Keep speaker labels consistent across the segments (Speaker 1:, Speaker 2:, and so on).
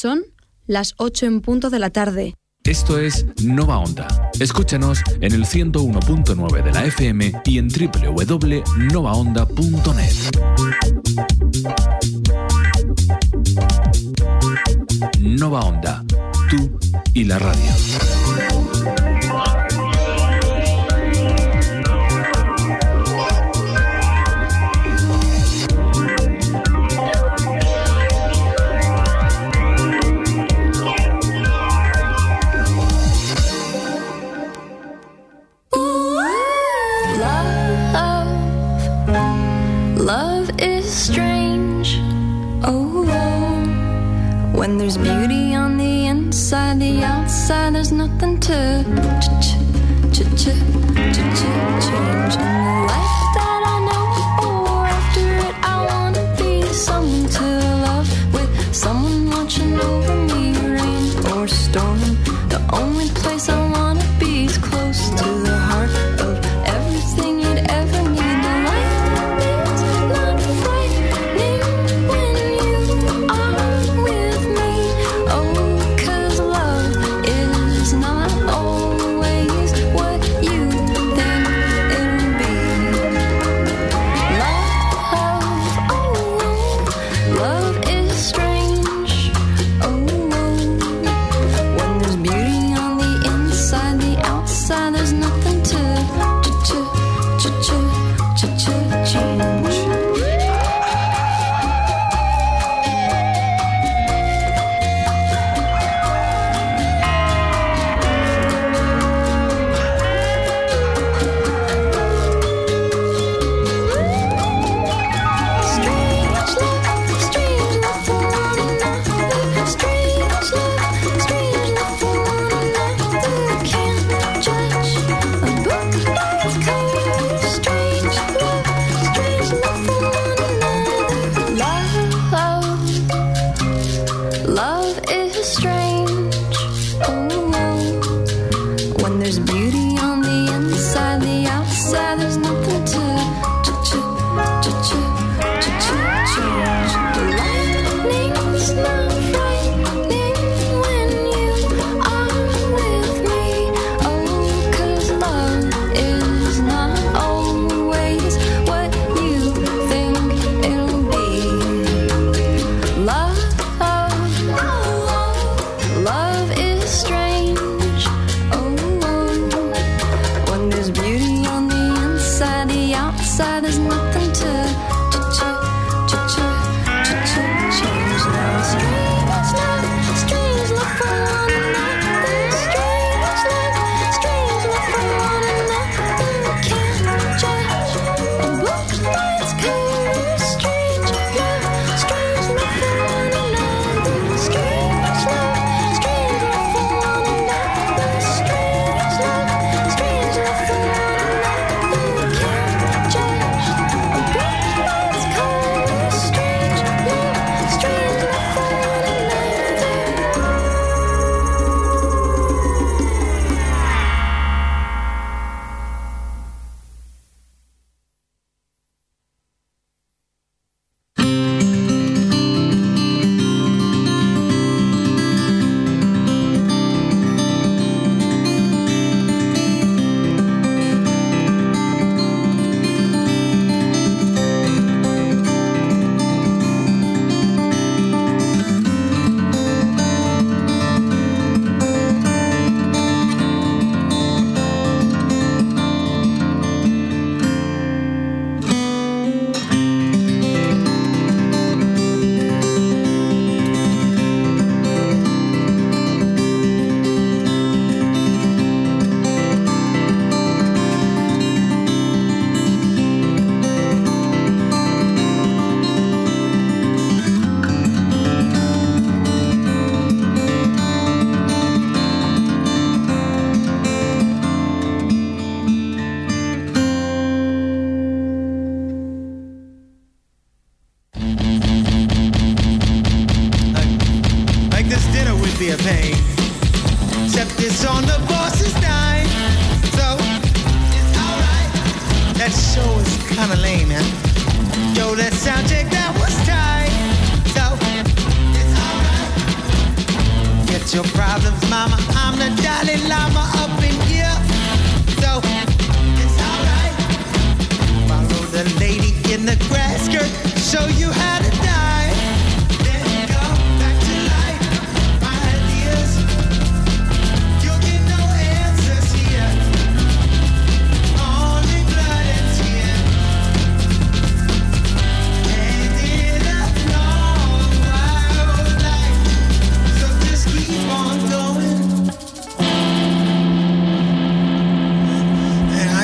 Speaker 1: Son las 8 en punto de la tarde.
Speaker 2: Esto es Nova Onda. Escúchanos en el 101.9 de la FM y en www.novaonda.net. Nova Onda, tú y la radio.
Speaker 3: strange. Oh, oh, when there's beauty on the inside, the outside, there's nothing to change. In the life that I know, after it, I wanna be someone to love with someone watching over me, rain or storm.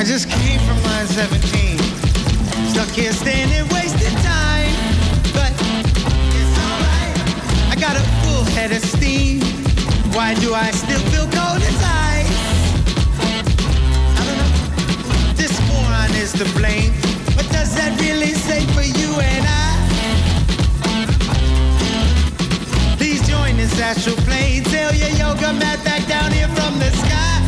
Speaker 3: just came from line 17. Stuck here standing, wasting time. But it's alright. I got a full head of steam. Why do I still feel cold as ice? I don't know. This moron is to blame. What does that really say for you and I? Please join this astral plane. Sail your yoga mat back down here from the sky.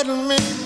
Speaker 4: at
Speaker 5: me.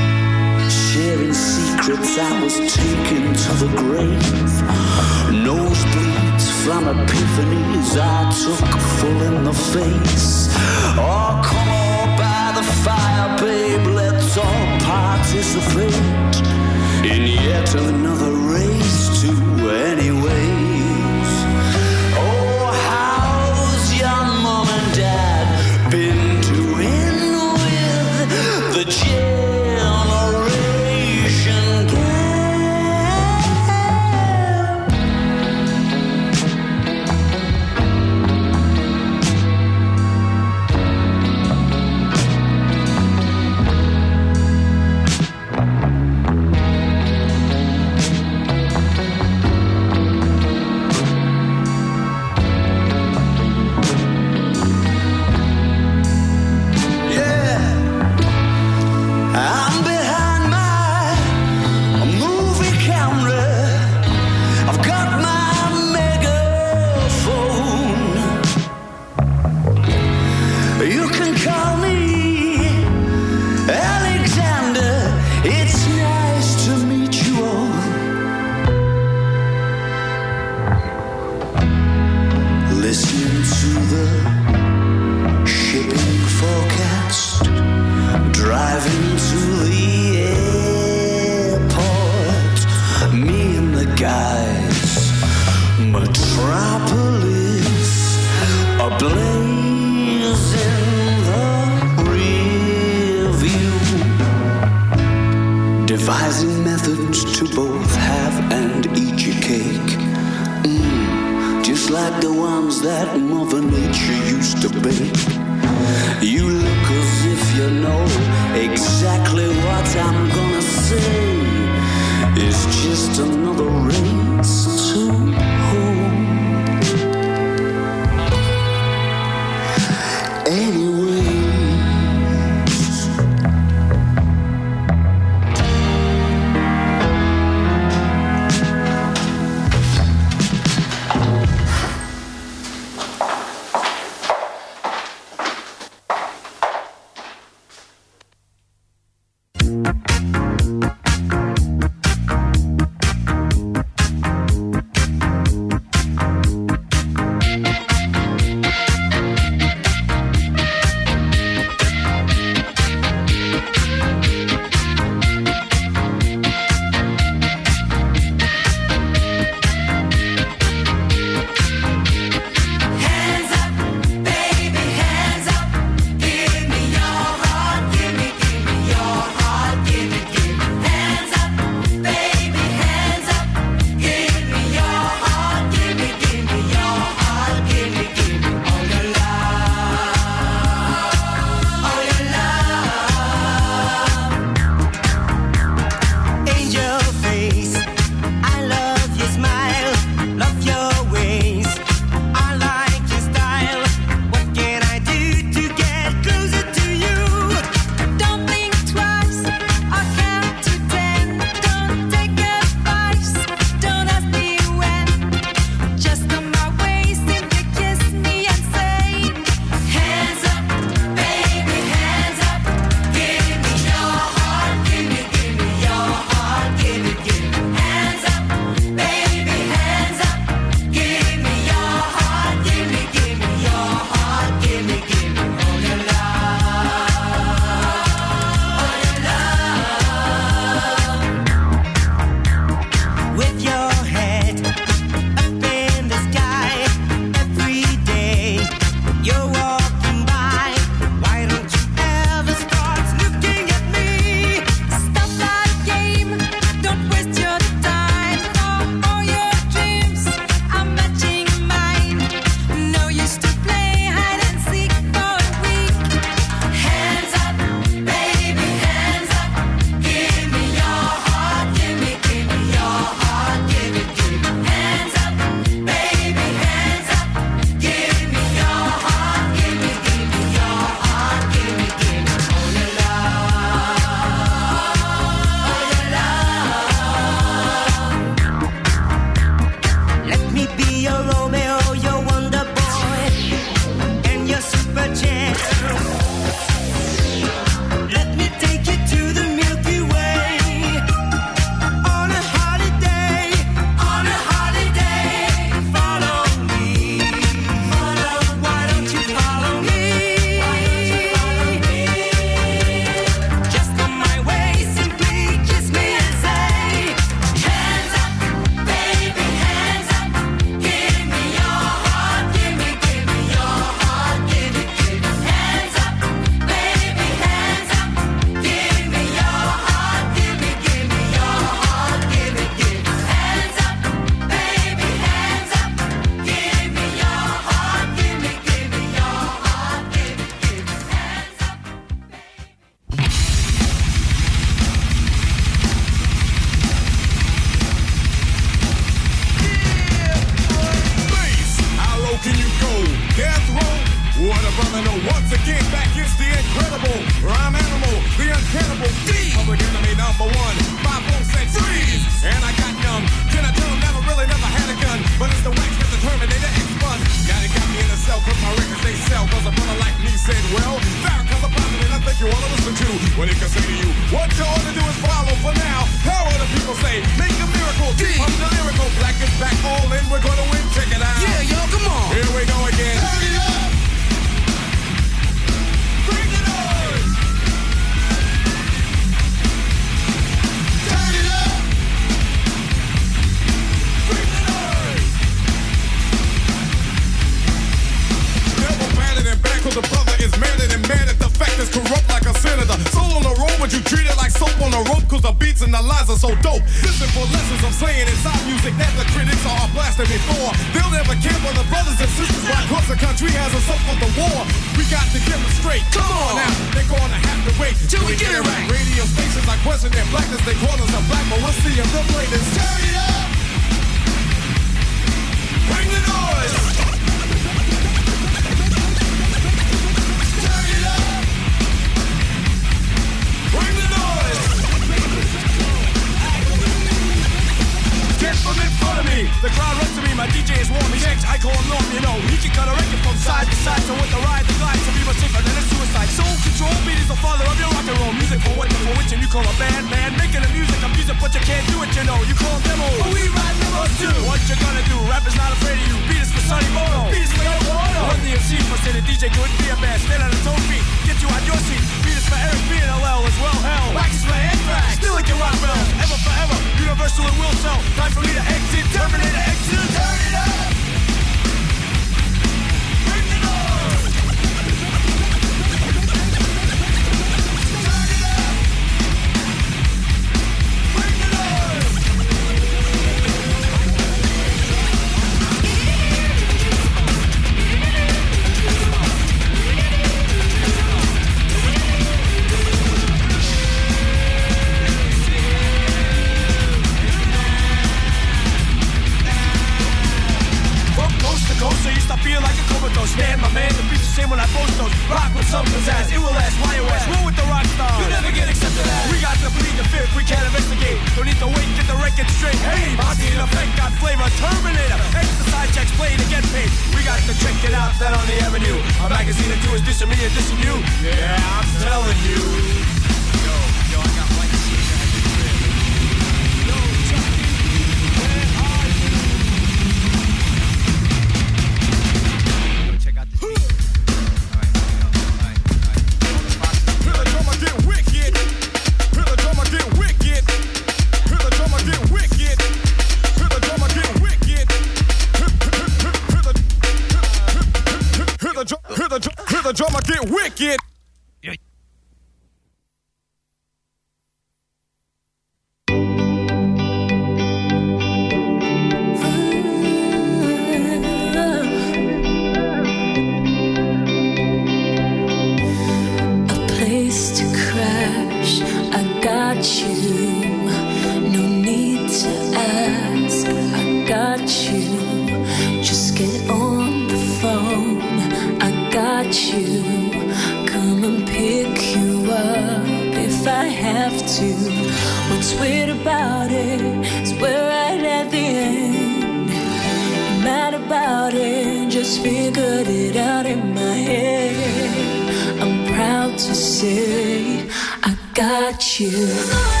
Speaker 6: just
Speaker 7: figured it out in my head. I'm proud to say I got you.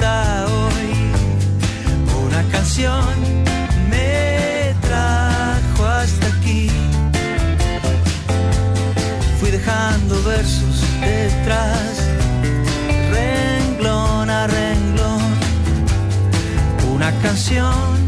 Speaker 3: hoy. Una canción me trajo hasta aquí. Fui dejando versos detrás, renglón a renglón. Una canción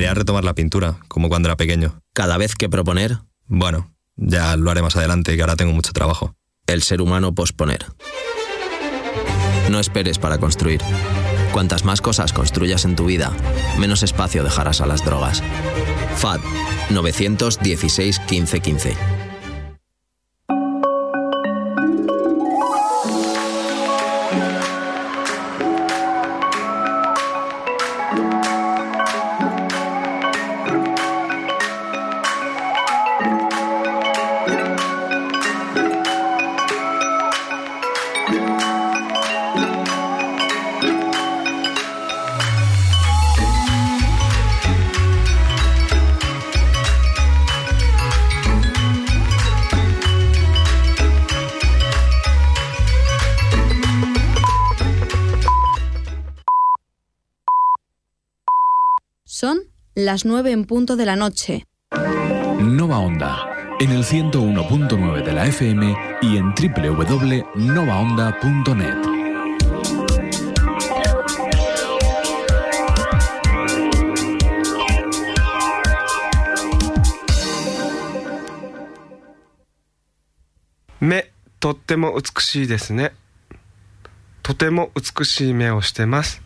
Speaker 8: retomar la pintura, como cuando era pequeño.
Speaker 9: Cada vez que proponer,
Speaker 8: Bueno, ya lo haré más adelante, que ahora tengo mucho trabajo.
Speaker 9: el ser humano posponer. No esperes para construir. Cuantas más cosas construyas en tu vida, menos espacio dejarás a las drogas. FAD 916 1515.
Speaker 1: Son las 9 en punto de la noche.
Speaker 10: Nova Onda, en el 101.9 de la FM y en www.novaonda.net.「
Speaker 11: 目とっても美しいですね」「とても美しい目をしてます」